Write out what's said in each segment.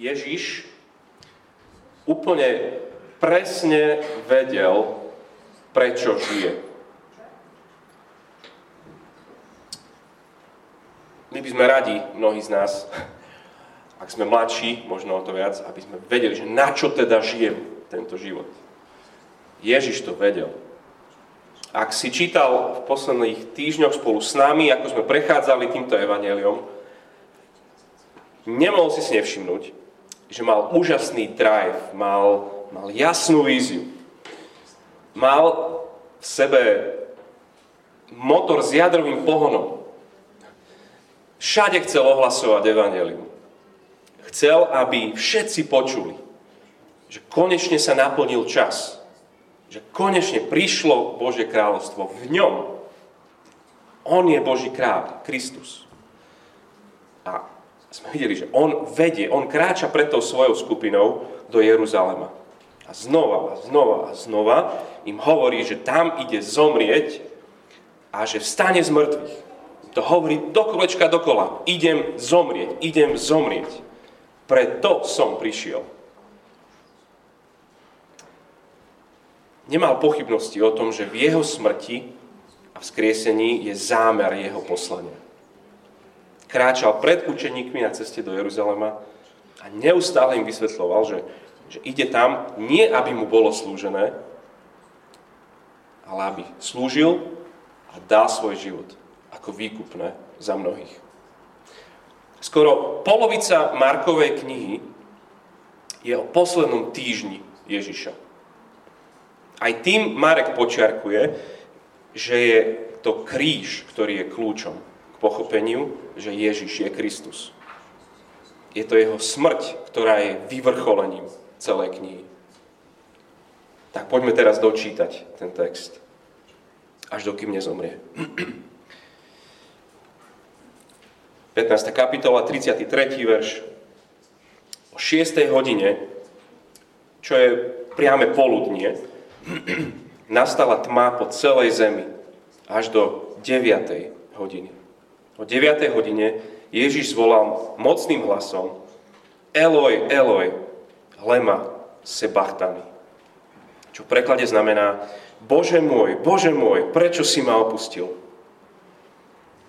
Ježiš úplne presne vedel, prečo žije. My by sme radi, mnohí z nás, ak sme mladší, možno o to viac, aby sme vedeli, že na čo teda žijem tento život. Ježiš to vedel. Ak si čítal v posledných týždňoch spolu s nami, ako sme prechádzali týmto evaneliom, nemohol si si nevšimnúť, že mal úžasný drive, mal, mal jasnú víziu. Mal v sebe motor s jadrovým pohonom. Všade chcel ohlasovať evanelium. Chcel, aby všetci počuli, že konečne sa naplnil čas že konečne prišlo Božie kráľovstvo v ňom. On je Boží kráľ, Kristus. A sme videli, že on vedie, on kráča pred tou svojou skupinou do Jeruzalema. A znova a znova a znova im hovorí, že tam ide zomrieť a že vstane z mŕtvych. To hovorí do kolečka dokola. Idem zomrieť, idem zomrieť. Preto som prišiel. nemal pochybnosti o tom, že v jeho smrti a vzkriesení je zámer jeho poslania. Kráčal pred učeníkmi na ceste do Jeruzalema a neustále im vysvetloval, že, že ide tam nie, aby mu bolo slúžené, ale aby slúžil a dal svoj život ako výkupné za mnohých. Skoro polovica Markovej knihy je o poslednom týždni Ježiša. Aj tým Marek počiarkuje, že je to kríž, ktorý je kľúčom pochopeniu, že Ježiš je Kristus. Je to jeho smrť, ktorá je vyvrcholením celej knihy. Tak poďme teraz dočítať ten text, až dokým nezomrie. 15. kapitola, 33. verš. O 6. hodine, čo je priame poludnie, nastala tma po celej zemi až do 9. hodiny. O 9. hodine Ježiš zvolal mocným hlasom Eloj, Eloj, lema sebachtani. Čo v preklade znamená Bože môj, Bože môj, prečo si ma opustil?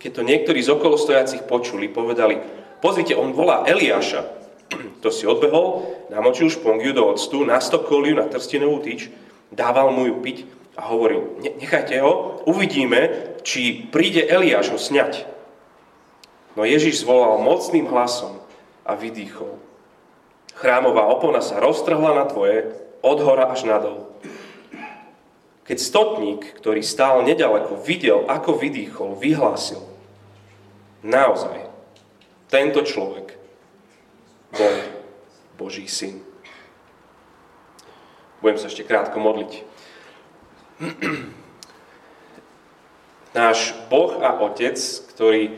Keď to niektorí z okolostojacich počuli, povedali, pozrite, on volá Eliáša. To si odbehol, namočil špongiu do octu, nastokol ju na trstinovú tyč dával mu ju piť a hovoril, nechajte ho, uvidíme, či príde Eliáš ho sňať. No Ježiš zvolal mocným hlasom a vydýchol. Chrámová opona sa roztrhla na tvoje, od hora až nadol. Keď stotník, ktorý stál nedaleko, videl, ako vydýchol, vyhlásil. Naozaj, tento človek bol Boží syn. Budem sa ešte krátko modliť. Náš Boh a Otec, ktorý,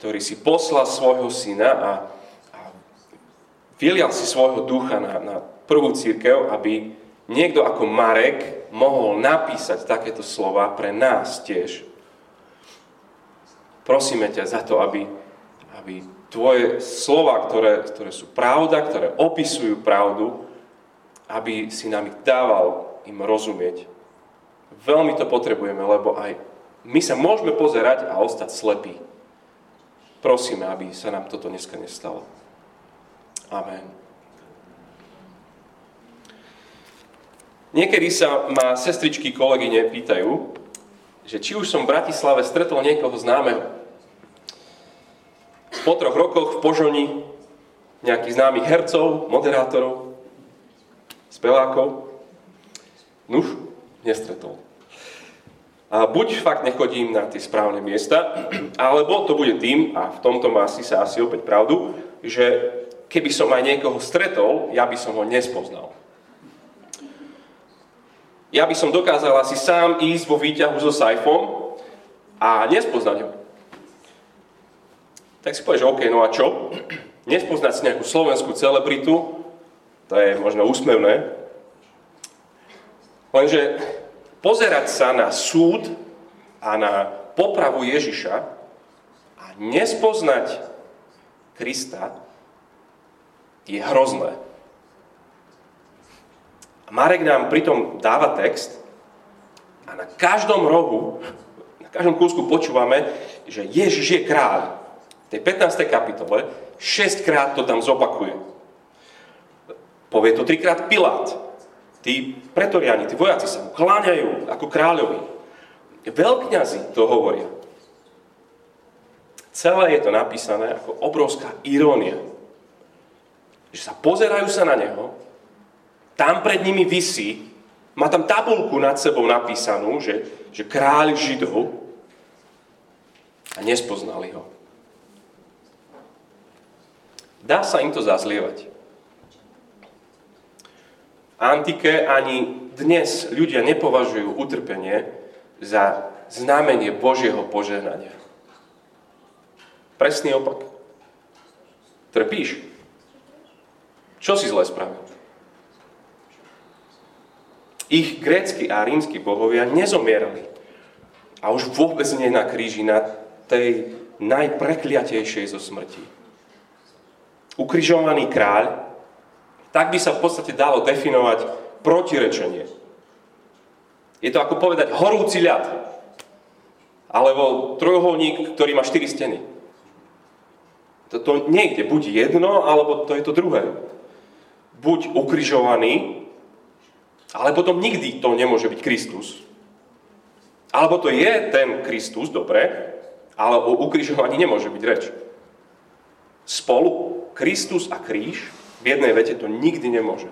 ktorý si poslal svojho syna a, a vylial si svojho ducha na, na prvú církev, aby niekto ako Marek mohol napísať takéto slova pre nás tiež. Prosíme ťa za to, aby, aby tvoje slova, ktoré, ktoré sú pravda, ktoré opisujú pravdu, aby si nám ich dával im rozumieť. Veľmi to potrebujeme, lebo aj my sa môžeme pozerať a ostať slepí. Prosíme, aby sa nám toto dneska nestalo. Amen. Niekedy sa ma sestričky, kolegyne pýtajú, že či už som v Bratislave stretol niekoho známeho. Po troch rokoch v Požoni nejakých známych hercov, moderátorov, spevákov? Nuž, nestretol. A buď fakt nechodím na tie správne miesta, alebo to bude tým, a v tomto má si sa asi opäť pravdu, že keby som aj niekoho stretol, ja by som ho nespoznal. Ja by som dokázal asi sám ísť vo výťahu so sajfom a nespoznať ho. Tak si povieš, OK, no a čo? Nespoznať si nejakú slovenskú celebritu, to je možno úsmevné. Lenže pozerať sa na súd a na popravu Ježiša a nespoznať Krista, je hrozné. Marek nám pritom dáva text a na každom rohu, na každom kúsku počúvame, že Ježiš je kráľ. V tej 15. kapitole 6 krát to tam zopakuje. Povie to trikrát Pilát. Tí pretoriani, tí vojaci sa mu kláňajú ako kráľovi. Veľkňazi to hovoria. Celé je to napísané ako obrovská irónia. Že sa pozerajú sa na neho, tam pred nimi vysí, má tam tabulku nad sebou napísanú, že, že kráľ Židov a nespoznali ho. Dá sa im to zazlievať. Antike ani dnes ľudia nepovažujú utrpenie za znamenie Božieho požehnania. Presný opak. Trpíš? Čo si zle spravil? Ich grécky a rímsky bohovia nezomierali. A už vôbec nie na kríži, na tej najprekliatejšej zo smrti. Ukrižovaný kráľ, tak by sa v podstate dalo definovať protirečenie. Je to ako povedať horúci ľad, alebo trojuholník, ktorý má štyri steny. To, niekde buď jedno, alebo to je to druhé. Buď ukrižovaný, ale potom nikdy to nemôže byť Kristus. Alebo to je ten Kristus, dobre, ale o ukrižovaní nemôže byť reč. Spolu Kristus a kríž v jednej vete to nikdy nemôže.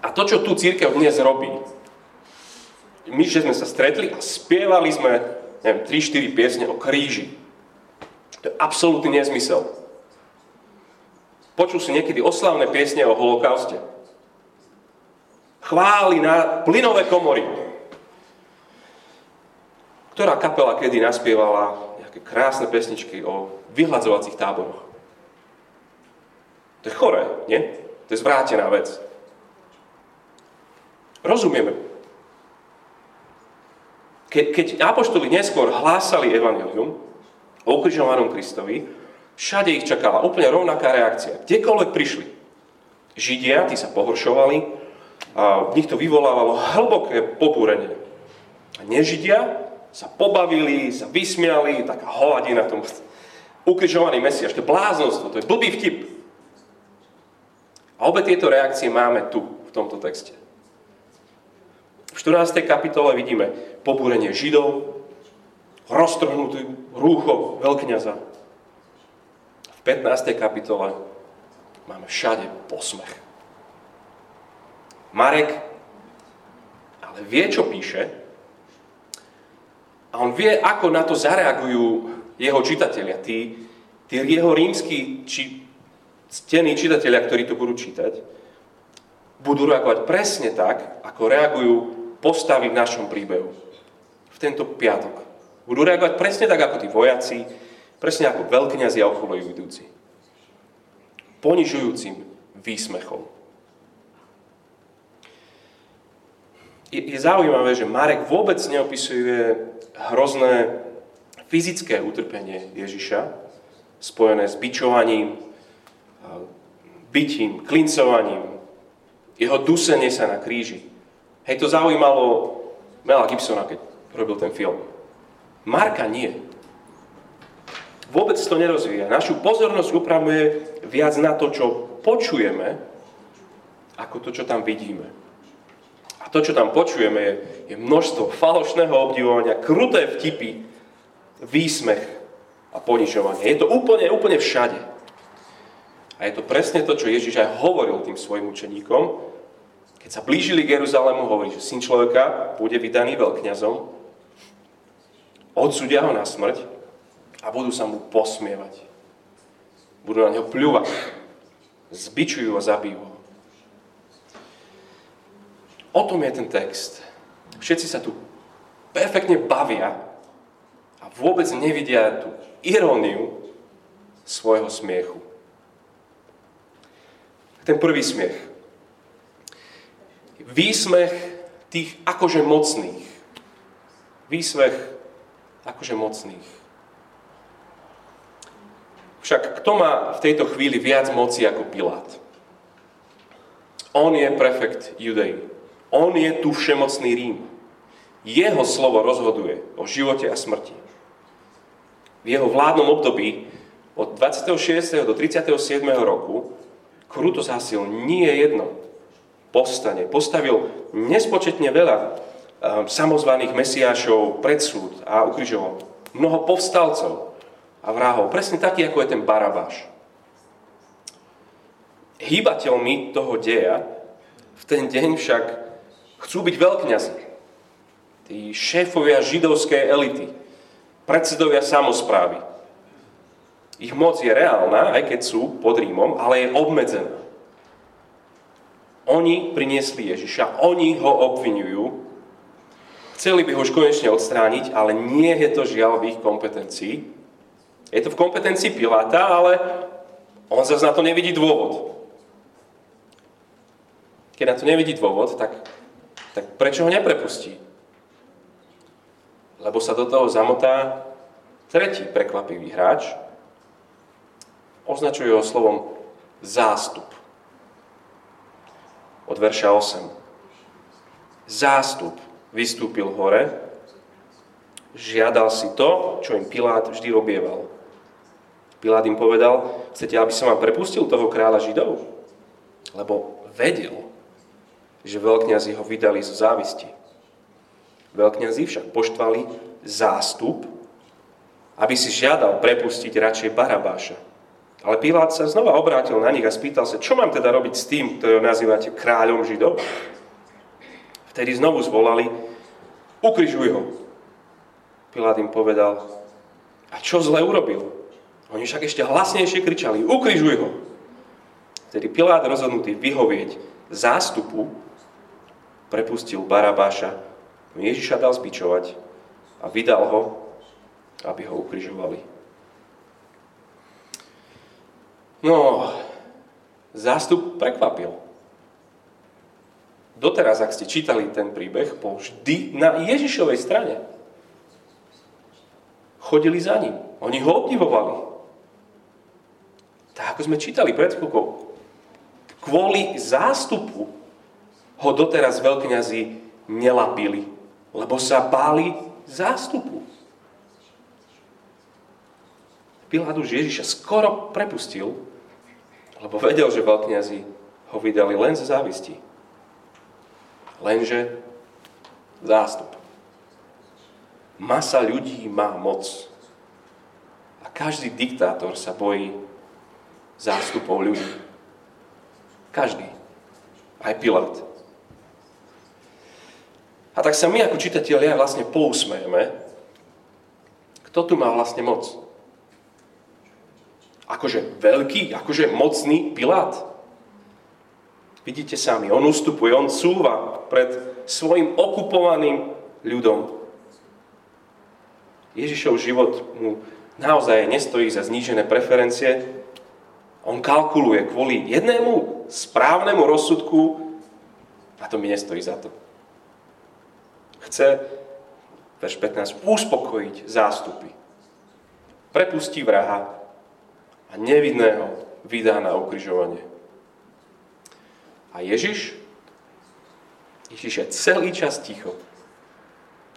A to, čo tu církev dnes robí, my, že sme sa stretli a spievali sme, neviem, 3-4 piesne o kríži, to je absolútny nezmysel. Počul si niekedy oslavné piesne o holokauste. Chváli na plynové komory. Ktorá kapela kedy naspievala nejaké krásne pesničky o vyhľadzovacích táboroch. To je choré, nie? To je zvrátená vec. Rozumieme. Ke, keď apoštoli neskôr hlásali evanelium, o ukrižovanom Kristovi, všade ich čakala úplne rovnaká reakcia. Kdekoľvek prišli. Židia, tí sa pohoršovali, a v nich to vyvolávalo hlboké pobúrenie. A nežidia sa pobavili, sa vysmiali, taká hovadina tom ukrižovaný Mesiaš. To je bláznostvo, to je blbý vtip. A obe tieto reakcie máme tu, v tomto texte. V 14. kapitole vidíme pobúrenie Židov, roztrhnutý rúcho veľkňaza. V 15. kapitole máme všade posmech. Marek ale vie, čo píše a on vie, ako na to zareagujú jeho čitatelia, tí, tí jeho rímsky či ctení čitatelia, ktorí to budú čítať, budú reagovať presne tak, ako reagujú postavy v našom príbehu. V tento piatok. Budú reagovať presne tak, ako tí vojaci, presne ako veľkňazi a idúci. Ponižujúcim výsmechom. Je, je zaujímavé, že Marek vôbec neopisuje hrozné fyzické utrpenie Ježiša, spojené s bičovaním, bytím, klincovaním, jeho dusenie sa na kríži. Hej, to zaujímalo Mela Gibsona, keď robil ten film. Marka nie. Vôbec to nerozvíja. Našu pozornosť upravuje viac na to, čo počujeme, ako to, čo tam vidíme. A to, čo tam počujeme, je, je množstvo falošného obdivovania, kruté vtipy, výsmech a ponižovanie. Je to úplne, úplne všade. A je to presne to, čo Ježiš aj hovoril tým svojim učeníkom. Keď sa blížili k Jeruzalému, hovorí, že syn človeka bude vydaný veľkňazom odsudia ho na smrť a budú sa mu posmievať. Budú na neho pľúvať. Zbičujú a zabijú. O tom je ten text. Všetci sa tu perfektne bavia a vôbec nevidia tú iróniu svojho smiechu. Ten prvý smiech. Výsmech tých akože mocných. Výsmech akože mocných. Však kto má v tejto chvíli viac moci ako Pilát? On je prefekt Judei. On je tu všemocný Rím. Jeho slovo rozhoduje o živote a smrti. V jeho vládnom období od 26. do 37. roku kruto zásil nie jedno postane. Postavil nespočetne veľa um, samozvaných mesiášov pred súd a ukrižoval mnoho povstalcov a vrahov. Presne taký, ako je ten Barabáš. Hýbateľmi toho deja v ten deň však chcú byť veľkňazi. Tí šéfovia židovskej elity, predsedovia samozprávy. Ich moc je reálna, aj keď sú pod Rímom, ale je obmedzená. Oni priniesli Ježiša, oni ho obvinujú, chceli by ho už konečne odstrániť, ale nie je to žiaľ v ich kompetencii. Je to v kompetencii Piláta, ale on zase na to nevidí dôvod. Keď na to nevidí dôvod, tak, tak prečo ho neprepustí? Lebo sa do toho zamotá tretí prekvapivý hráč, označuje ho slovom zástup. Od verša 8. Zástup vystúpil hore, žiadal si to, čo im Pilát vždy robieval. Pilát im povedal, chcete, aby som vám prepustil toho kráľa Židov? Lebo vedel, že veľkňazi ho vydali zo závisti. Veľkňazi však poštvali zástup, aby si žiadal prepustiť radšej Barabáša. Ale Pilát sa znova obrátil na nich a spýtal sa, čo mám teda robiť s tým, ktorého nazývate kráľom Židov? Vtedy znovu zvolali, ukrižuj ho. Pilát im povedal, a čo zle urobil? Oni však ešte hlasnejšie kričali, ukrižuj ho. Vtedy Pilát rozhodnutý vyhovieť zástupu prepustil Barabáša, Ježiša dal zbičovať a vydal ho, aby ho ukrižovali. No, zástup prekvapil. Doteraz, ak ste čítali ten príbeh, bol vždy na Ježišovej strane. Chodili za ním. Oni ho obdivovali. Tak ako sme čítali pred chvíľkou. Kvôli zástupu ho doteraz veľkňazi nelapili, lebo sa báli zástupu. Pilát už Ježiša skoro prepustil, lebo vedel, že veľkňazi ho vydali len z závisti. Lenže zástup. Masa ľudí má moc. A každý diktátor sa bojí zástupov ľudí. Každý. Aj Pilát. A tak sa my ako čitatelia vlastne pousmejeme, kto tu má vlastne moc akože veľký, akože mocný Pilát. Vidíte sami, on ustupuje, on cúva pred svojim okupovaným ľudom. Ježišov život mu naozaj nestojí za znížené preferencie. On kalkuluje kvôli jednému správnemu rozsudku a to mi nestojí za to. Chce, verš 15, uspokojiť zástupy. Prepustí vraha, a nevinného vydá na ukrižovanie. A Ježiš? Ježiš je celý čas ticho.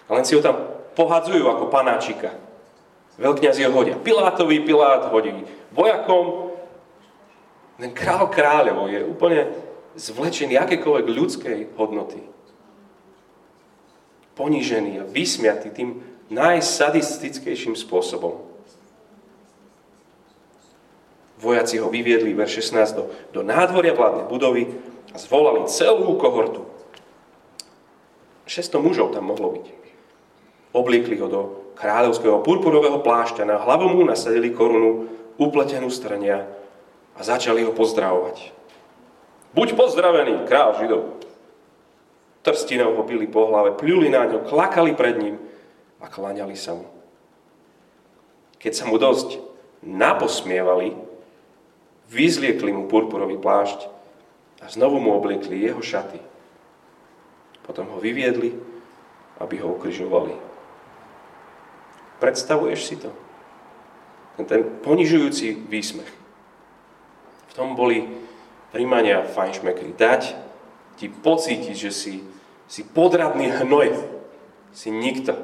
A len si ho tam pohadzujú ako panáčika. Veľkňazi ho hodia Pilátovi, Pilát hodí vojakom. Ten král kráľov je úplne zvlečený akékoľvek ľudskej hodnoty. Ponížený a vysmiatý tým najsadistickejším spôsobom. Vojaci ho vyviedli, ver 16, do, do nádvoria vládnej budovy a zvolali celú kohortu. 600 mužov tam mohlo byť. Obliekli ho do kráľovského purpurového plášťa, na hlavu mu nasadili korunu, upletenú strania a začali ho pozdravovať. Buď pozdravený, král Židov. Trstinou ho bili po hlave, pľuli na ňo, klakali pred ním a klaňali sa mu. Keď sa mu dosť naposmievali, Vyzliekli mu purpurový plášť a znovu mu obliekli jeho šaty. Potom ho vyviedli, aby ho ukrižovali. Predstavuješ si to? Ten, ten ponižujúci výsmech. V tom boli príjmania fajnšmekry. Dať ti pocítiť, že si, si podradný hnoj. Si nikto.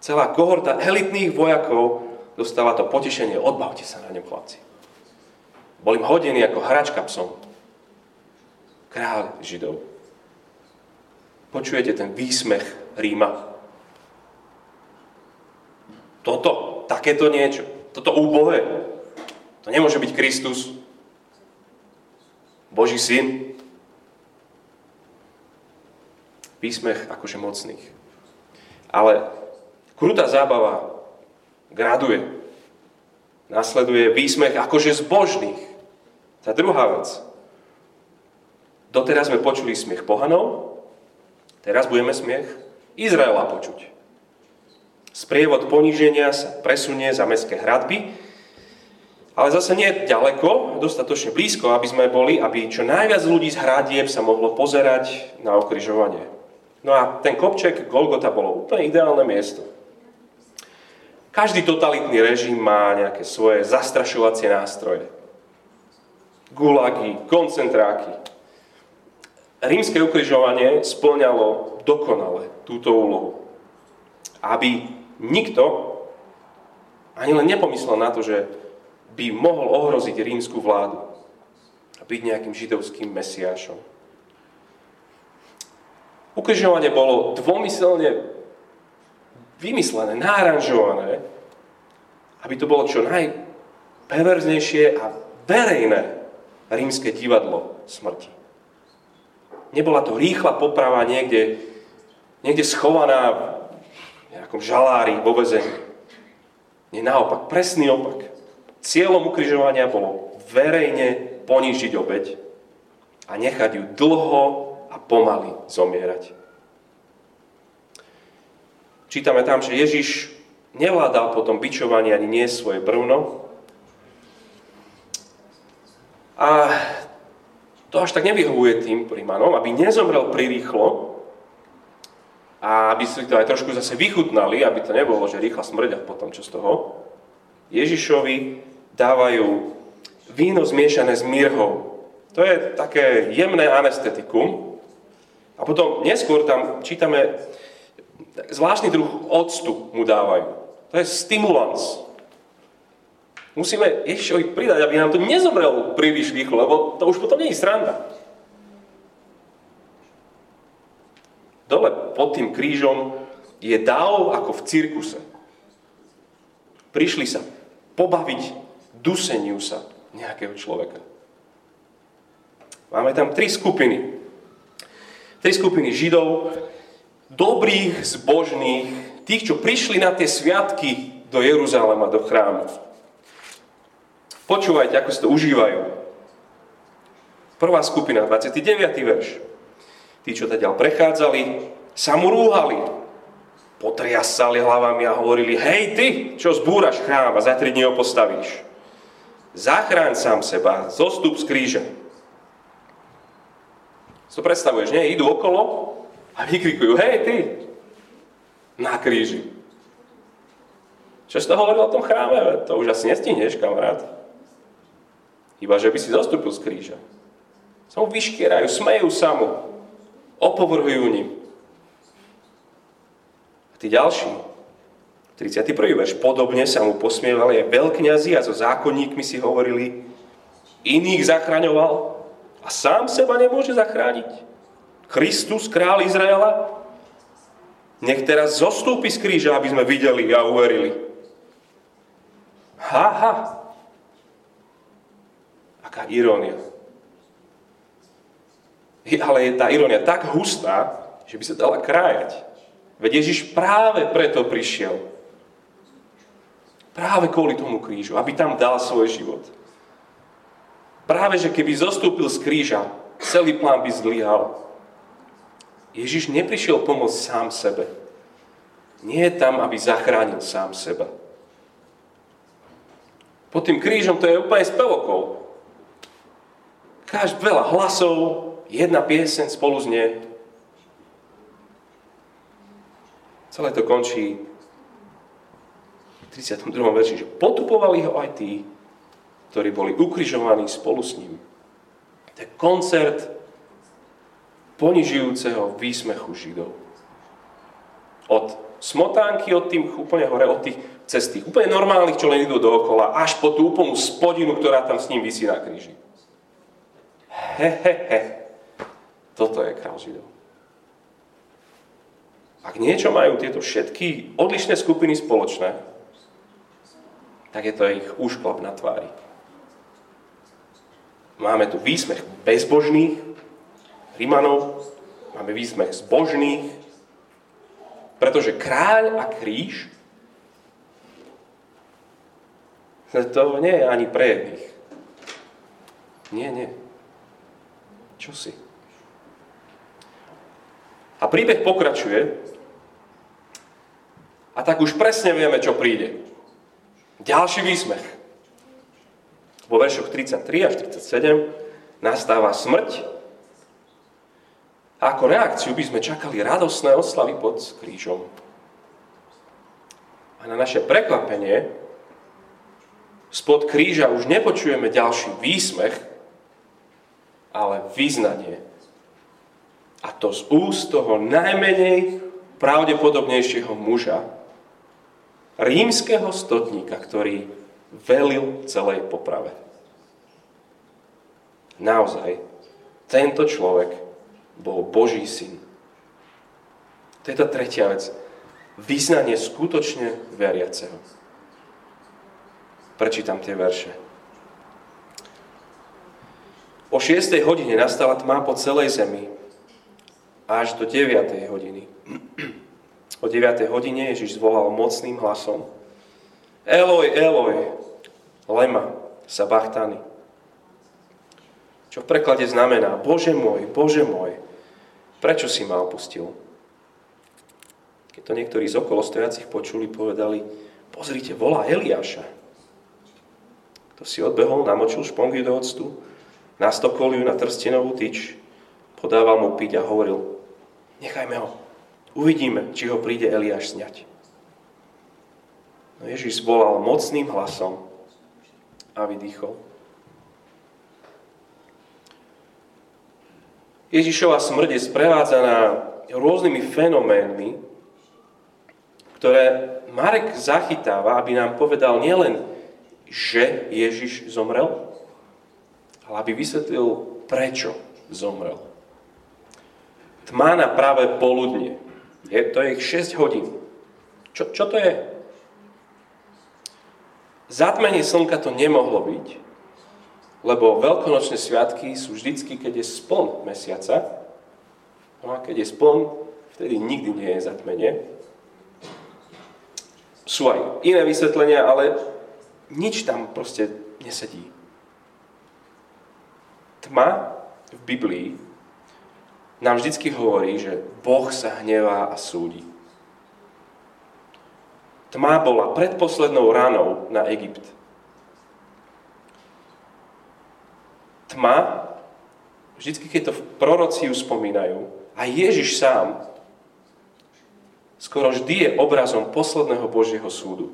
Celá kohorta elitných vojakov dostala to potešenie. Odbavte sa na ňom, chlapci. Bol im hodený ako hračka psom. Kráľ Židov. Počujete ten výsmech Ríma? Toto, takéto niečo, toto úbohé, to nemôže byť Kristus, Boží syn. Výsmech akože mocných. Ale krutá zábava graduje. Nasleduje výsmech akože zbožných. Tá druhá vec. Doteraz sme počuli smiech pohanov, teraz budeme smiech Izraela počuť. Sprievod poníženia sa presunie za mestské hradby, ale zase nie ďaleko, dostatočne blízko, aby sme boli, aby čo najviac ľudí z hradieb sa mohlo pozerať na okryžovanie. No a ten kopček Golgota bolo úplne ideálne miesto. Každý totalitný režim má nejaké svoje zastrašovacie nástroje. Gulagy, koncentráky. Rímske ukrižovanie splňalo dokonale túto úlohu. Aby nikto ani len nepomyslel na to, že by mohol ohroziť rímsku vládu a byť nejakým židovským mesiášom. Ukrižovanie bolo dvomyselne vymyslené, náranžované, aby to bolo čo najperverznejšie a verejné rímske divadlo smrti. Nebola to rýchla poprava niekde, niekde schovaná v nejakom žalári vo vezení. Nie naopak, presný opak. Cieľom ukrižovania bolo verejne ponížiť obeď a nechať ju dlho a pomaly zomierať. Čítame tam, že Ježiš nevládal potom bičovaní ani nie svoje brvno. A to až tak nevyhovuje tým prímanom, aby nezomrel prirýchlo a aby si to aj trošku zase vychutnali, aby to nebolo, že rýchla smrť a potom čo z toho. Ježišovi dávajú víno zmiešané s mírhou. To je také jemné anestetikum. A potom neskôr tam čítame, zvláštny druh octu mu dávajú. To je stimulans. Musíme Ježišovi pridať, aby nám to nezomrel príliš rýchlo, lebo to už potom nie je sranda. Dole pod tým krížom je dáv ako v cirkuse. Prišli sa pobaviť duseniu sa nejakého človeka. Máme tam tri skupiny. Tri skupiny Židov, dobrých, zbožných, tých, čo prišli na tie sviatky do Jeruzalema, do chrámu. Počúvajte, ako si to užívajú. Prvá skupina, 29. verš. Tí, čo ďal prechádzali, sa mu rúhali. Potriasali hlavami a hovorili, hej ty, čo zbúraš chrám a za tri dní ho postavíš. Zachráň sám seba, zostup z kríža. Si to predstavuješ, nie? Idú okolo a vykrikujú, hej ty, na kríži. Čo si to hovoril o tom chráme? To už asi nestihneš, kamarát. Iba, že by si zostúpil z kríža. Sa mu vyškierajú, smejú sa mu, opovrhujú ním. A tí ďalší, 31. verš, podobne sa mu posmievali aj veľkňazi a so zákonníkmi si hovorili, iných zachraňoval a sám seba nemôže zachrániť. Kristus, král Izraela, nech teraz zostúpi z kríža, aby sme videli a uverili. Ha, ha. Aká irónia. Ale je tá irónia tak hustá, že by sa dala krájať. Veď Ježiš práve preto prišiel. Práve kvôli tomu krížu, aby tam dal svoj život. Práve, že keby zostúpil z kríža, celý plán by zlyhal. Ježiš neprišiel pomôcť sám sebe. Nie je tam, aby zachránil sám seba. Pod tým krížom to je úplne spevokou. Káž veľa hlasov, jedna pieseň spolu znie. Celé to končí 32. verši, že potupovali ho aj tí, ktorí boli ukrižovaní spolu s ním. To je koncert ponižujúceho výsmechu Židov. Od smotánky, od tým úplne hore, od tých cestí úplne normálnych, čo len idú dookola, až po tú úplnú spodinu, ktorá tam s ním vysí na kríži. He, he, he. Toto je král Židov. Ak niečo majú tieto všetky odlišné skupiny spoločné, tak je to ich úšklap na tvári. Máme tu výsmech bezbožných Rimanov, máme výsmech zbožných, pretože kráľ a kríž to nie je ani pre jedných. Nie, nie. Čo si? A príbeh pokračuje a tak už presne vieme, čo príde. Ďalší výsmech vo veršoch 33 až 37 nastáva smrť. A ako reakciu by sme čakali radosné oslavy pod krížom. A na naše prekvapenie spod kríža už nepočujeme ďalší výsmech, ale význanie. A to z úst toho najmenej pravdepodobnejšieho muža, rímskeho stotníka, ktorý velil celej poprave. Naozaj, tento človek bol Boží syn. To je tá tretia vec. Význanie skutočne veriaceho. Prečítam tie verše. O 6. hodine nastala tma po celej zemi až do 9. hodiny. O 9. hodine Ježiš zvolal mocným hlasom. Eloj, Eloj, lema sabachtani. Čo v preklade znamená, Bože môj, Bože môj, prečo si ma opustil? Keď to niektorí z okolo stojacich počuli, povedali, pozrite, volá Eliáša. To si odbehol, namočil špongy do octu, nastokol ju na trstenovú tyč, podával mu piť a hovoril, nechajme ho, uvidíme, či ho príde Eliáš sňať. No Ježiš zvolal mocným hlasom a vydýchol. Ježišova smrť je sprevádzaná rôznymi fenoménmi, ktoré Marek zachytáva, aby nám povedal nielen, že Ježiš zomrel, ale aby vysvetlil, prečo zomrel. Tma na práve poludne. Je, to ich 6 hodín. Čo, čo to je? Zatmenie slnka to nemohlo byť, lebo veľkonočné sviatky sú vždycky, keď je spln mesiaca. No a keď je spln, vtedy nikdy nie je zatmenie. Sú aj iné vysvetlenia, ale nič tam proste nesedí. Tma v Biblii nám vždycky hovorí, že Boh sa hnevá a súdi. Tma bola predposlednou ranou na Egypt. Tma, vždycky keď to v prorociu spomínajú, a Ježiš sám, skoro vždy je obrazom posledného Božieho súdu.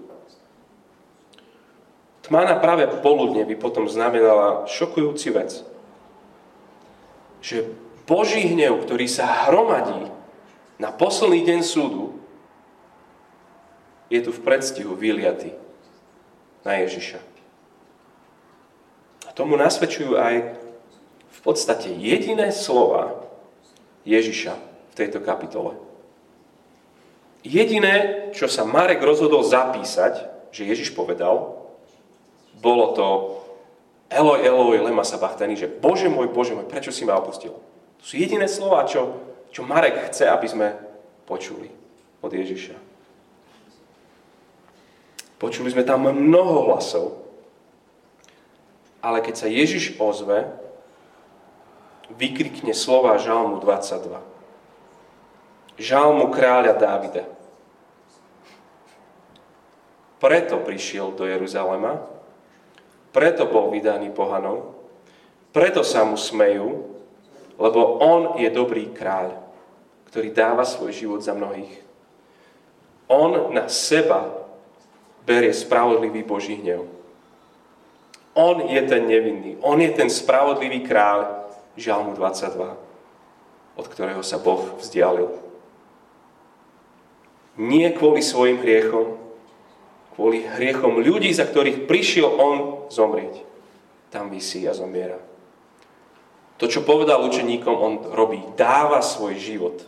Tma na práve poludne by potom znamenala šokujúci vec. Že Boží hnev, ktorý sa hromadí na posledný deň súdu, je tu v predstihu vyliaty na Ježiša. A tomu nasvedčujú aj v podstate jediné slova Ježiša v tejto kapitole. Jediné, čo sa Marek rozhodol zapísať, že Ježiš povedal, bolo to Eloj, Eloj, lema sa bachtani, že Bože môj, Bože môj, prečo si ma opustil? To sú jediné slova, čo, čo Marek chce, aby sme počuli od Ježiša. Počuli sme tam mnoho hlasov. Ale keď sa Ježiš ozve, vykrikne slova Žalmu 22. Žalmu kráľa Dávida. Preto prišiel do Jeruzalema, preto bol vydaný pohanom, preto sa mu smejú, lebo on je dobrý kráľ, ktorý dáva svoj život za mnohých. On na seba berie spravodlivý Boží hnev. On je ten nevinný, on je ten spravodlivý kráľ, Žalmu 22, od ktorého sa Boh vzdialil. Nie kvôli svojim hriechom, kvôli hriechom ľudí, za ktorých prišiel on zomrieť. Tam vysí a zomiera. To, čo povedal učeníkom, on robí. Dáva svoj život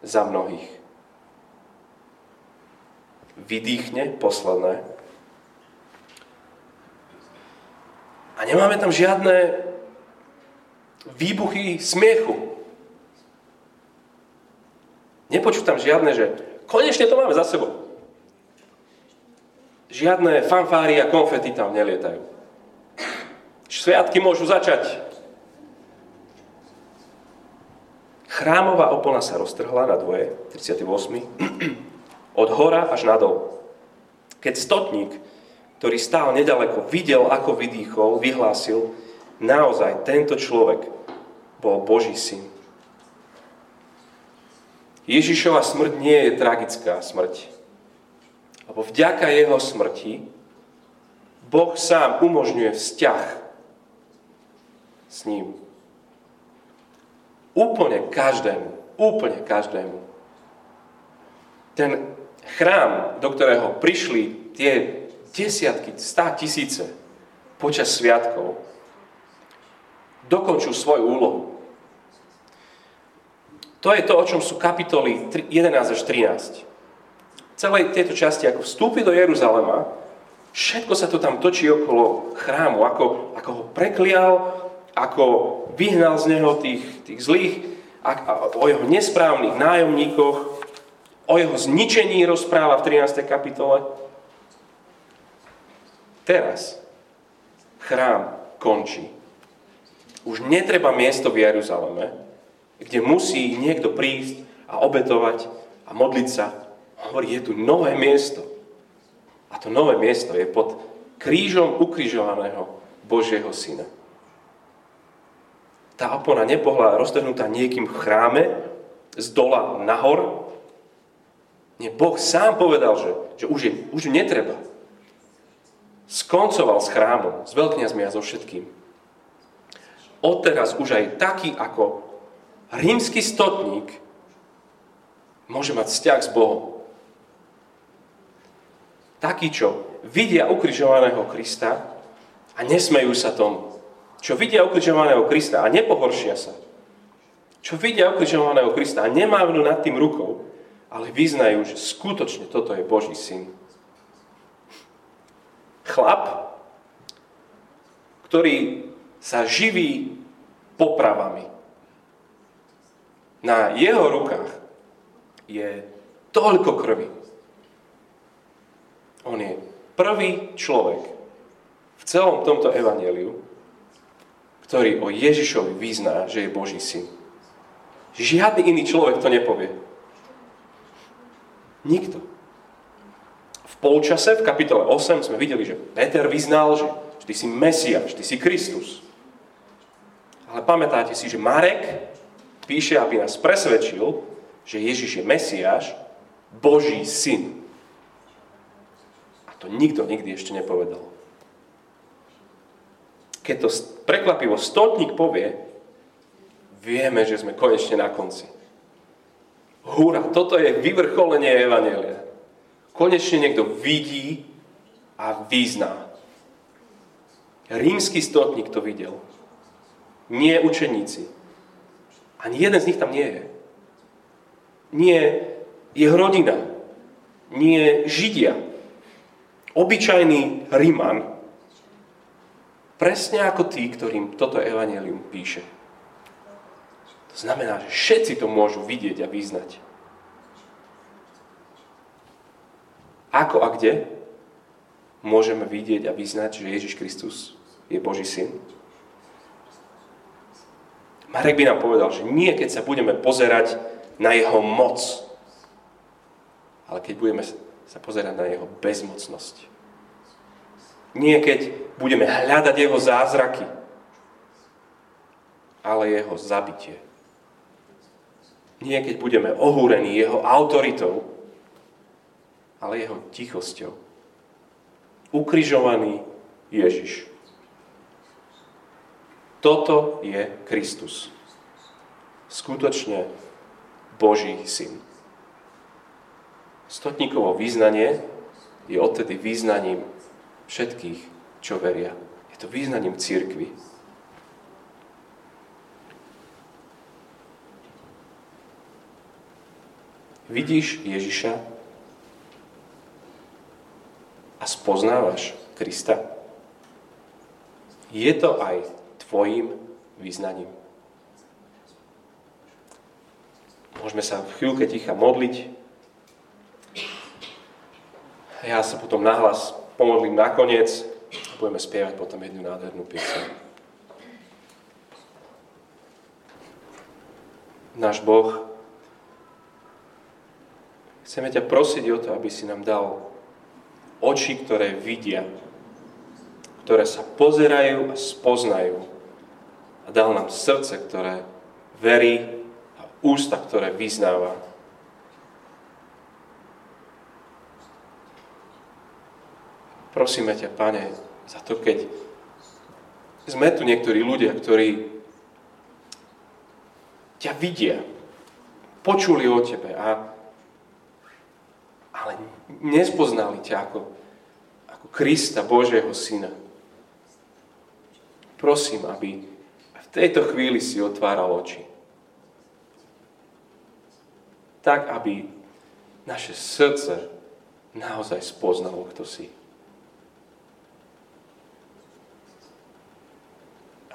za mnohých. Vydýchne, posledné. A nemáme tam žiadne výbuchy smiechu. Nepočútam žiadne, že konečne to máme za sebou. Žiadne fanfáry a konfety tam nelietajú. Sviatky môžu začať. Chrámová opona sa roztrhla na dvoje, 38. Od hora až nadol. Keď stotník, ktorý stál nedaleko, videl, ako vydýchol, vyhlásil, naozaj tento človek bol Boží syn. Ježišova smrť nie je tragická smrť. Lebo vďaka jeho smrti Boh sám umožňuje vzťah s ním. Úplne každému. Úplne každému. Ten chrám, do ktorého prišli tie desiatky, stá tisíce počas sviatkov, dokončil svoju úlohu. To je to, o čom sú kapitoly 11 až 13. Celej tejto časti, ako vstúpi do Jeruzalema, všetko sa to tam točí okolo chrámu, ako, ako ho preklial, ako vyhnal z neho tých, tých zlých, a, a, o jeho nesprávnych nájomníkoch, o jeho zničení rozpráva v 13. kapitole. Teraz chrám končí. Už netreba miesto v Jeruzaleme, kde musí niekto prísť a obetovať a modliť sa. Hovorí, je tu nové miesto. A to nové miesto je pod krížom ukrižovaného Božieho Syna tá opona nebohla roztrhnutá niekým v chráme, z dola nahor. Nie, Boh sám povedal, že, že už, je, už netreba. Skoncoval s chrámom, s veľkňazmi a so všetkým. Odteraz už aj taký ako rímsky stotník môže mať vzťah s Bohom. Taký, čo vidia ukrižovaného Krista a nesmejú sa tomu čo vidia ukrižovaného Krista a nepohoršia sa, čo vidia ukrižovaného Krista a nemávnu nad tým rukou, ale vyznajú, že skutočne toto je Boží syn. Chlap, ktorý sa živí popravami. Na jeho rukách je toľko krvi. On je prvý človek v celom tomto evaneliu, ktorý o Ježišovi vyzná, že je Boží syn. Žiadny iný človek to nepovie. Nikto. V polčase, v kapitole 8, sme videli, že Peter vyznal, že ty si Mesiaš, ty si Kristus. Ale pamätáte si, že Marek píše, aby nás presvedčil, že Ježiš je Mesiáš, Boží syn. To nikto nikdy ešte nepovedal keď to prekvapivo stotník povie, vieme, že sme konečne na konci. Húra, toto je vyvrcholenie Evanelia. Konečne niekto vidí a vyzná. Rímsky stotník to videl. Nie učeníci. Ani jeden z nich tam nie je. Nie jeho rodina. Nie Židia. Obyčajný Ríman, Presne ako tí, ktorým toto evanelium píše. To znamená, že všetci to môžu vidieť a vyznať. Ako a kde môžeme vidieť a vyznať, že Ježiš Kristus je Boží syn? Marek by nám povedal, že nie keď sa budeme pozerať na jeho moc, ale keď budeme sa pozerať na jeho bezmocnosť. Nie keď budeme hľadať jeho zázraky, ale jeho zabitie. Nie keď budeme ohúrení jeho autoritou, ale jeho tichosťou. ukrižovaný Ježiš. Toto je Kristus. Skutočne Boží syn. Stotníkovo význanie je odtedy význaním všetkých, čo veria. Je to význaním církvy. Vidíš Ježiša a spoznávaš Krista? Je to aj tvojim význaním? Môžeme sa v chvíľke ticha modliť. Ja sa potom nahlas pomodlím nakoniec a budeme spievať potom jednu nádhernú pieseň. Náš Boh, chceme ťa prosiť o to, aby si nám dal oči, ktoré vidia, ktoré sa pozerajú a spoznajú. A dal nám srdce, ktoré verí a ústa, ktoré vyznáva. Prosíme ťa, Pane, za to, keď sme tu niektorí ľudia, ktorí ťa vidia, počuli o tebe, a, ale nespoznali ťa ako, ako Krista, Božieho Syna. Prosím, aby v tejto chvíli si otváral oči. Tak, aby naše srdce naozaj spoznalo, kto si.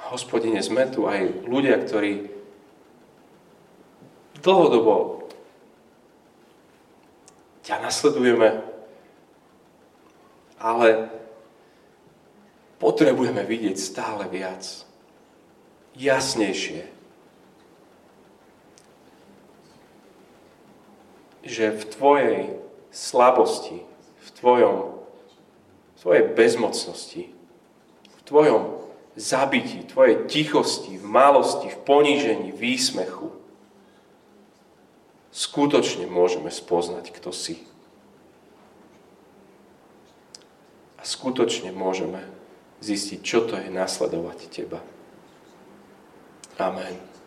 Hospodine, sme tu aj ľudia, ktorí dlhodobo ťa nasledujeme, ale potrebujeme vidieť stále viac. Jasnejšie. Že v tvojej slabosti, v tvojom, v tvojej bezmocnosti, v tvojom zabití, tvojej tichosti, v malosti, v ponížení, výsmechu, skutočne môžeme spoznať, kto si. A skutočne môžeme zistiť, čo to je nasledovať teba. Amen.